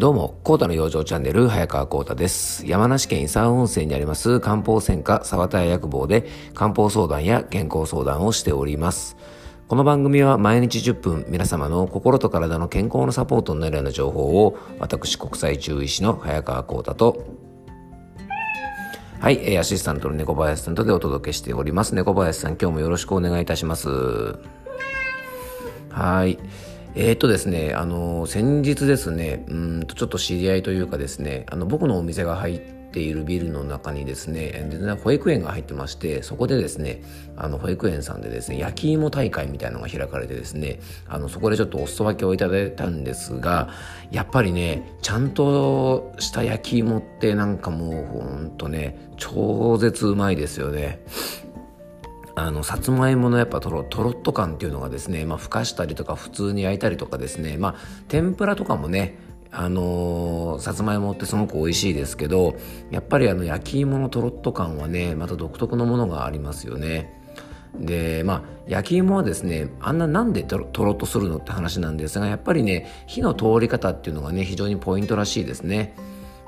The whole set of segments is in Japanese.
どうも、コータの養生チャンネル、早川コータです。山梨県伊佐温泉にあります漢方専科沢田屋薬房で漢方相談や健康相談をしております。この番組は毎日10分皆様の心と体の健康のサポートになるような情報を私国際中医師の早川コータとはい、アシスタントの猫林さんとでお届けしております。猫林さん、今日もよろしくお願いいたします。はい。えー、っとですね、あの、先日ですね、うんとちょっと知り合いというかですね、あの、僕のお店が入っているビルの中にですね、保育園が入ってまして、そこでですね、あの、保育園さんでですね、焼き芋大会みたいなのが開かれてですね、あの、そこでちょっとお裾分けをいただいたんですが、やっぱりね、ちゃんとした焼き芋ってなんかもう、ほんとね、超絶うまいですよね。あのさつまいものやっぱとろとろっと感っていうのがですね、まあ、ふかしたりとか普通に焼いたりとかですねまあ天ぷらとかもねあのー、さつまいもってすごく美味しいですけどやっぱりあの焼き芋のとろっと感はねまた独特のものがありますよね。でまあ焼き芋はですねあんななんでとろとろっとするのって話なんですがやっぱりね火の通り方っていうのがね非常にポイントらしいですね。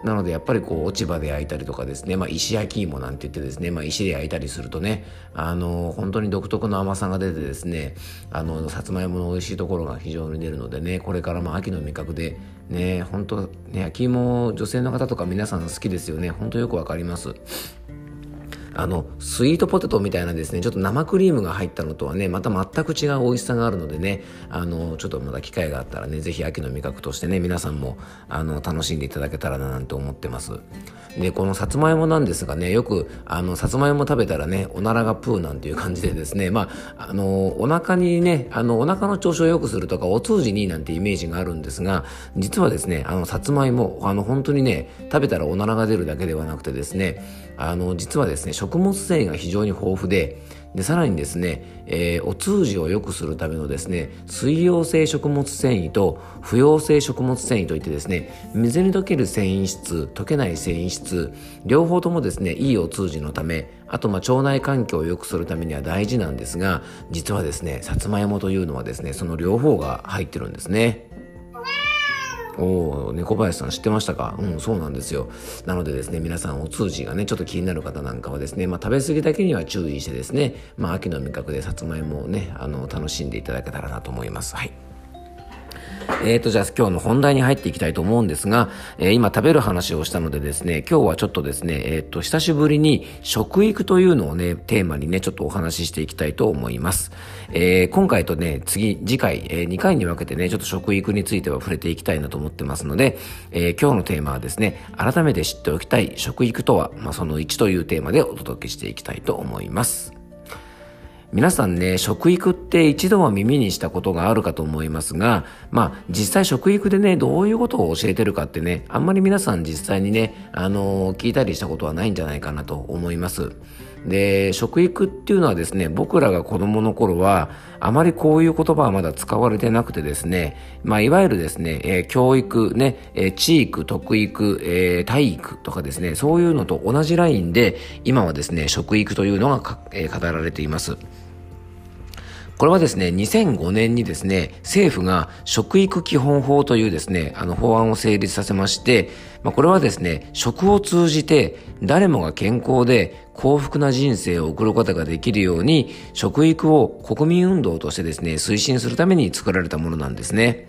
なのでやっぱりこう落ち葉で焼いたりとかですね、まあ、石焼き芋なんて言ってですね、まあ、石で焼いたりするとね。あの本当に独特の甘さが出てですね。あのさつまいもの美味しいところが非常に出るのでね。これからも秋の味覚でね本当ね焼き芋女性の方とか皆さん好きですよね。本当よくわかります。あの、スイートポテトみたいなですね、ちょっと生クリームが入ったのとはね、また全く違う美味しさがあるのでね、あの、ちょっとまだ機会があったらね、ぜひ秋の味覚としてね、皆さんも、あの、楽しんでいただけたらななんて思ってます。で、このさつまいもなんですがね、よく、あの、さつまいも食べたらね、おならがプーなんていう感じでですね、まあ、あの、お腹にね、あの、お腹の調子を良くするとか、お通じになんてイメージがあるんですが、実はですね、あの、さつまいも、あの、本当にね、食べたらおならが出るだけではなくてですね、あの、実はですね、食物繊維が非常に豊富で、で、さらにですね、えー、お通じを良くするためのですね、水溶性食物繊維と不溶性食物繊維といってですね、水に溶ける繊維質、溶けない繊維質、両方ともですね、いいお通じのため、あとま腸内環境を良くするためには大事なんですが、実はですね、さつまいもというのはですね、その両方が入ってるんですね。おお猫林さん知ってましたか？うんそうなんですよ。なのでですね皆さんお通じがねちょっと気になる方なんかはですね、まあ、食べ過ぎだけには注意してですね、まあ、秋の味覚でさつまいもをねあの楽しんでいただけたらなと思います。はい。えーと、じゃあ今日の本題に入っていきたいと思うんですが、えー、今食べる話をしたのでですね、今日はちょっとですね、えー、と、久しぶりに食育というのをね、テーマにね、ちょっとお話ししていきたいと思います。えー、今回とね、次、次回、え、2回に分けてね、ちょっと食育については触れていきたいなと思ってますので、え、今日のテーマはですね、改めて知っておきたい食育とは、まあ、その1というテーマでお届けしていきたいと思います。皆さんね、食育って一度は耳にしたことがあるかと思いますが、まあ実際食育でね、どういうことを教えてるかってね、あんまり皆さん実際にね、あのー、聞いたりしたことはないんじゃないかなと思います。で、食育っていうのはですね、僕らが子供の頃は、あまりこういう言葉はまだ使われてなくてですね、まあ、いわゆるですね、えー、教育、ね、えー、地域、特育、えー、体育とかですね、そういうのと同じラインで、今はですね、食育というのがえー、語られています。これはですね、2005年にですね、政府が食育基本法というですね、あの法案を成立させまして、まあ、これはですね、食を通じて誰もが健康で幸福な人生を送ることができるように、食育を国民運動としてですね、推進するために作られたものなんですね。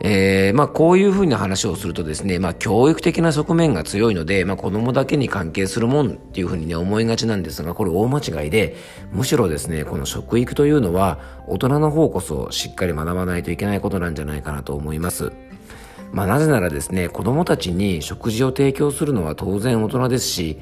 えー、まあこういうふうな話をするとですね、まあ教育的な側面が強いので、まあ子供だけに関係するもんっていうふうにね思いがちなんですが、これ大間違いで、むしろですね、この食育というのは大人の方こそしっかり学ばないといけないことなんじゃないかなと思います。まあなぜならですね、子供たちに食事を提供するのは当然大人ですし、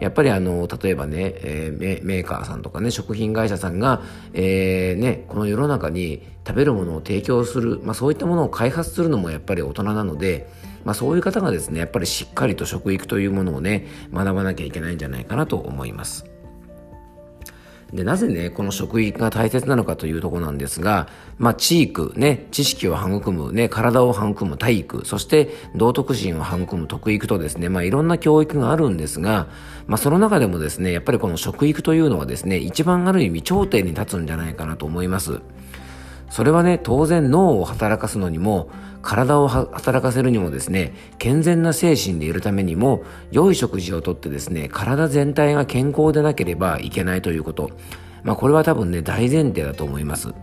やっぱりあの、例えばね、えー、メーカーさんとかね、食品会社さんが、えー、ね、この世の中に食べるものを提供する、まあそういったものを開発するのもやっぱり大人なので、まあそういう方がですね、やっぱりしっかりと食育というものをね、学ばなきゃいけないんじゃないかなと思います。で、なぜね、この食育が大切なのかというとこなんですが、まあ、知育、ね、知識を育む、ね、体を育む体育、そして道徳心を育む徳育とですね、まあ、いろんな教育があるんですが、まあ、その中でもですね、やっぱりこの食育というのはですね、一番ある意味頂点に立つんじゃないかなと思います。それはね、当然脳を働かすのにも、体を働かせるにもですね、健全な精神でいるためにも、良い食事をとってですね、体全体が健康でなければいけないということ。まあこれは多分ね、大前提だと思います。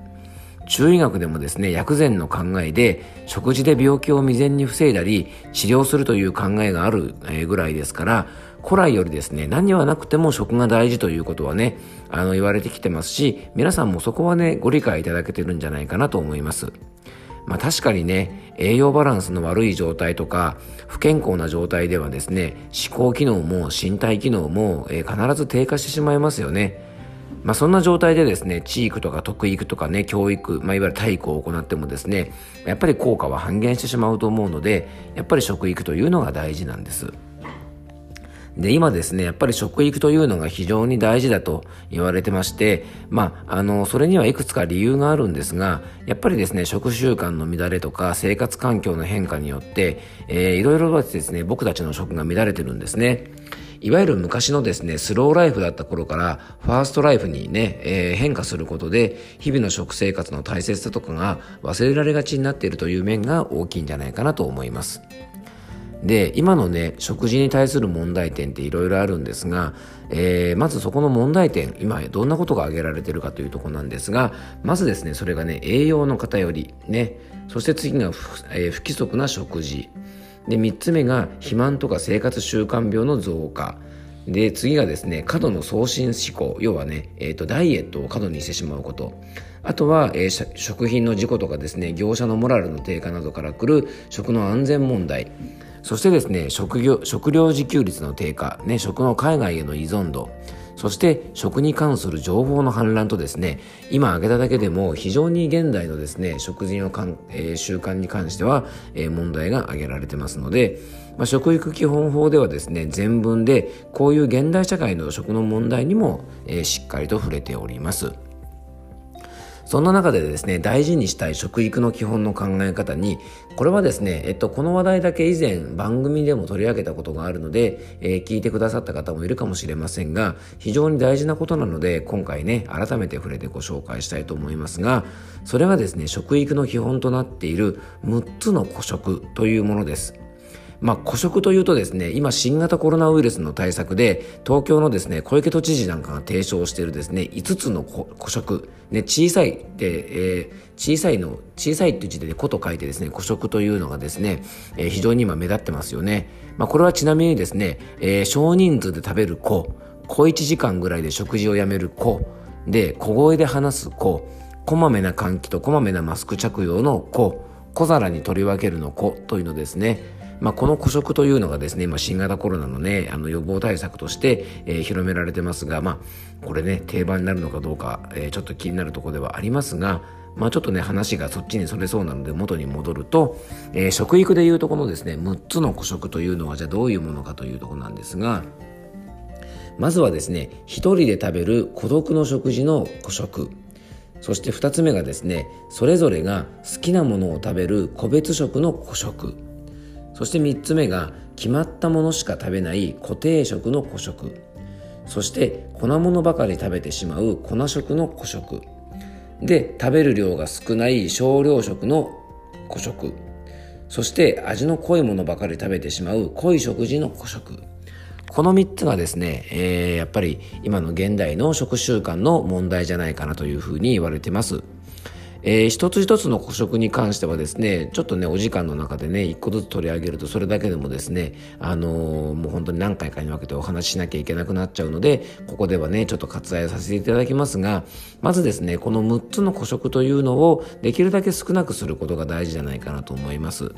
中医学でもですね、薬膳の考えで、食事で病気を未然に防いだり、治療するという考えがあるぐらいですから、古来よりですね、何はなくても食が大事ということはね、あの言われてきてますし、皆さんもそこはね、ご理解いただけてるんじゃないかなと思います。まあ確かにね、栄養バランスの悪い状態とか、不健康な状態ではですね、思考機能も身体機能も、えー、必ず低下してしまいますよね。まあそんな状態でですね、地域とか特育とかね、教育、まあいわゆる体育を行ってもですね、やっぱり効果は半減してしまうと思うので、やっぱり食育というのが大事なんです。で、今ですね、やっぱり食育というのが非常に大事だと言われてまして、まあ、あの、それにはいくつか理由があるんですが、やっぱりですね、食習慣の乱れとか生活環境の変化によって、えー、いろいろとですね、僕たちの食が乱れてるんですね。いわゆる昔のですね、スローライフだった頃から、ファーストライフにね、えー、変化することで、日々の食生活の大切さとかが忘れられがちになっているという面が大きいんじゃないかなと思います。で今のね食事に対する問題点っていろいろあるんですが、えー、まずそこの問題点今どんなことが挙げられてるかというところなんですがまずですねそれがね栄養の偏りね。そして次が不,、えー、不規則な食事。で3つ目が肥満とか生活習慣病の増加。で次がですね過度の送信思考。要はね、えーと、ダイエットを過度にしてしまうこと。あとは、えー、食品の事故とかですね業者のモラルの低下などからくる食の安全問題。そしてですね食業食料自給率の低下、ね、食の海外への依存度そして食に関する情報の氾濫とですね今挙げただけでも非常に現代のですね食事のかん、えー、習慣に関しては、えー、問題が挙げられてますので、まあ、食育基本法ではですね全文でこういう現代社会の食の問題にも、えー、しっかりと触れております。そんな中でですね、大事にしたい食育の基本の考え方に、これはですね、えっと、この話題だけ以前番組でも取り上げたことがあるので、えー、聞いてくださった方もいるかもしれませんが、非常に大事なことなので、今回ね、改めて触れてご紹介したいと思いますが、それがですね、食育の基本となっている6つの古食というものです。まあ、古食というとですね、今新型コロナウイルスの対策で、東京のですね、小池都知事なんかが提唱しているですね、5つの古食、ね、小さいで、えー、小さいの、小さいっていう字で、ね、古と書いてですね、古食というのがですね、えー、非常に今目立ってますよね。まあ、これはちなみにですね、えー、少人数で食べる子、小1時間ぐらいで食事をやめる子、で、小声で話す子、こまめな換気とこまめなマスク着用の子、小皿に取り分けるの子というのですね。まあ、この古食というのがですね、今新型コロナのね、あの予防対策として、えー、広められてますが、まあ、これね、定番になるのかどうか、えー、ちょっと気になるところではありますが、まあちょっとね、話がそっちにそれそうなので元に戻ると、えー、食育でいうとこのですね、6つの古食というのはじゃあどういうものかというとこなんですが、まずはですね、一人で食べる孤独の食事の古食。そして二つ目がですね、それぞれが好きなものを食べる個別食の古食。そして3つ目が決まったものしか食べない固定食の古食。そして粉物ばかり食べてしまう粉食の古食。で食べる量が少ない少量食の古食。そして味の濃いものばかり食べてしまう濃い食事の古食。この3つがですね、えー、やっぱり今の現代の食習慣の問題じゃないかなというふうに言われてます。えー、一つ一つの古食に関してはですねちょっとねお時間の中でね一個ずつ取り上げるとそれだけでもですねあのー、もう本当に何回かに分けてお話ししなきゃいけなくなっちゃうのでここではねちょっと割愛させていただきますがまずですねこの6つの古食というのをできるだけ少なくすることが大事じゃないかなと思います。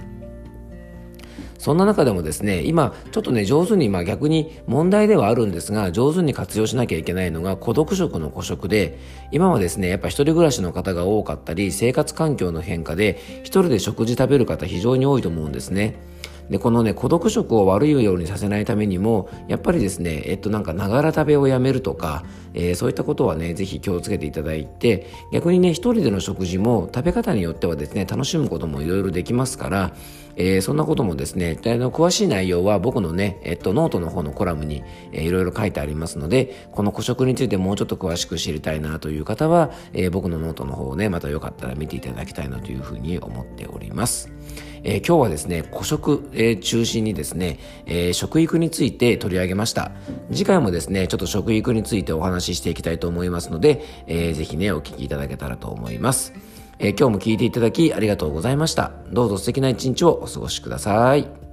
そんな中でもですね、今、ちょっとね、上手に、まあ逆に問題ではあるんですが、上手に活用しなきゃいけないのが孤独食の孤食で、今はですね、やっぱ一人暮らしの方が多かったり、生活環境の変化で、一人で食事食べる方非常に多いと思うんですね。で、このね、孤独食を悪いようにさせないためにも、やっぱりですね、えっと、なんか、ながら食べをやめるとか、えー、そういったことはね、ぜひ気をつけていただいて、逆にね、一人での食事も食べ方によってはですね、楽しむこともいろいろできますから、えー、そんなこともですね、あの詳しい内容は僕のね、えっと、ノートの方のコラムに、いろいろ書いてありますので、この孤食についてもうちょっと詳しく知りたいなという方は、えー、僕のノートの方をね、またよかったら見ていただきたいなというふうに思っております。えー、今日はですね、孤食、えー、中心にですね、えー、食育について取り上げました。次回もですね、ちょっと食育についてお話ししていきたいと思いますので、えー、ぜひね、お聞きいただけたらと思います。え、今日も聞いていただきありがとうございました。どうぞ素敵な一日をお過ごしください。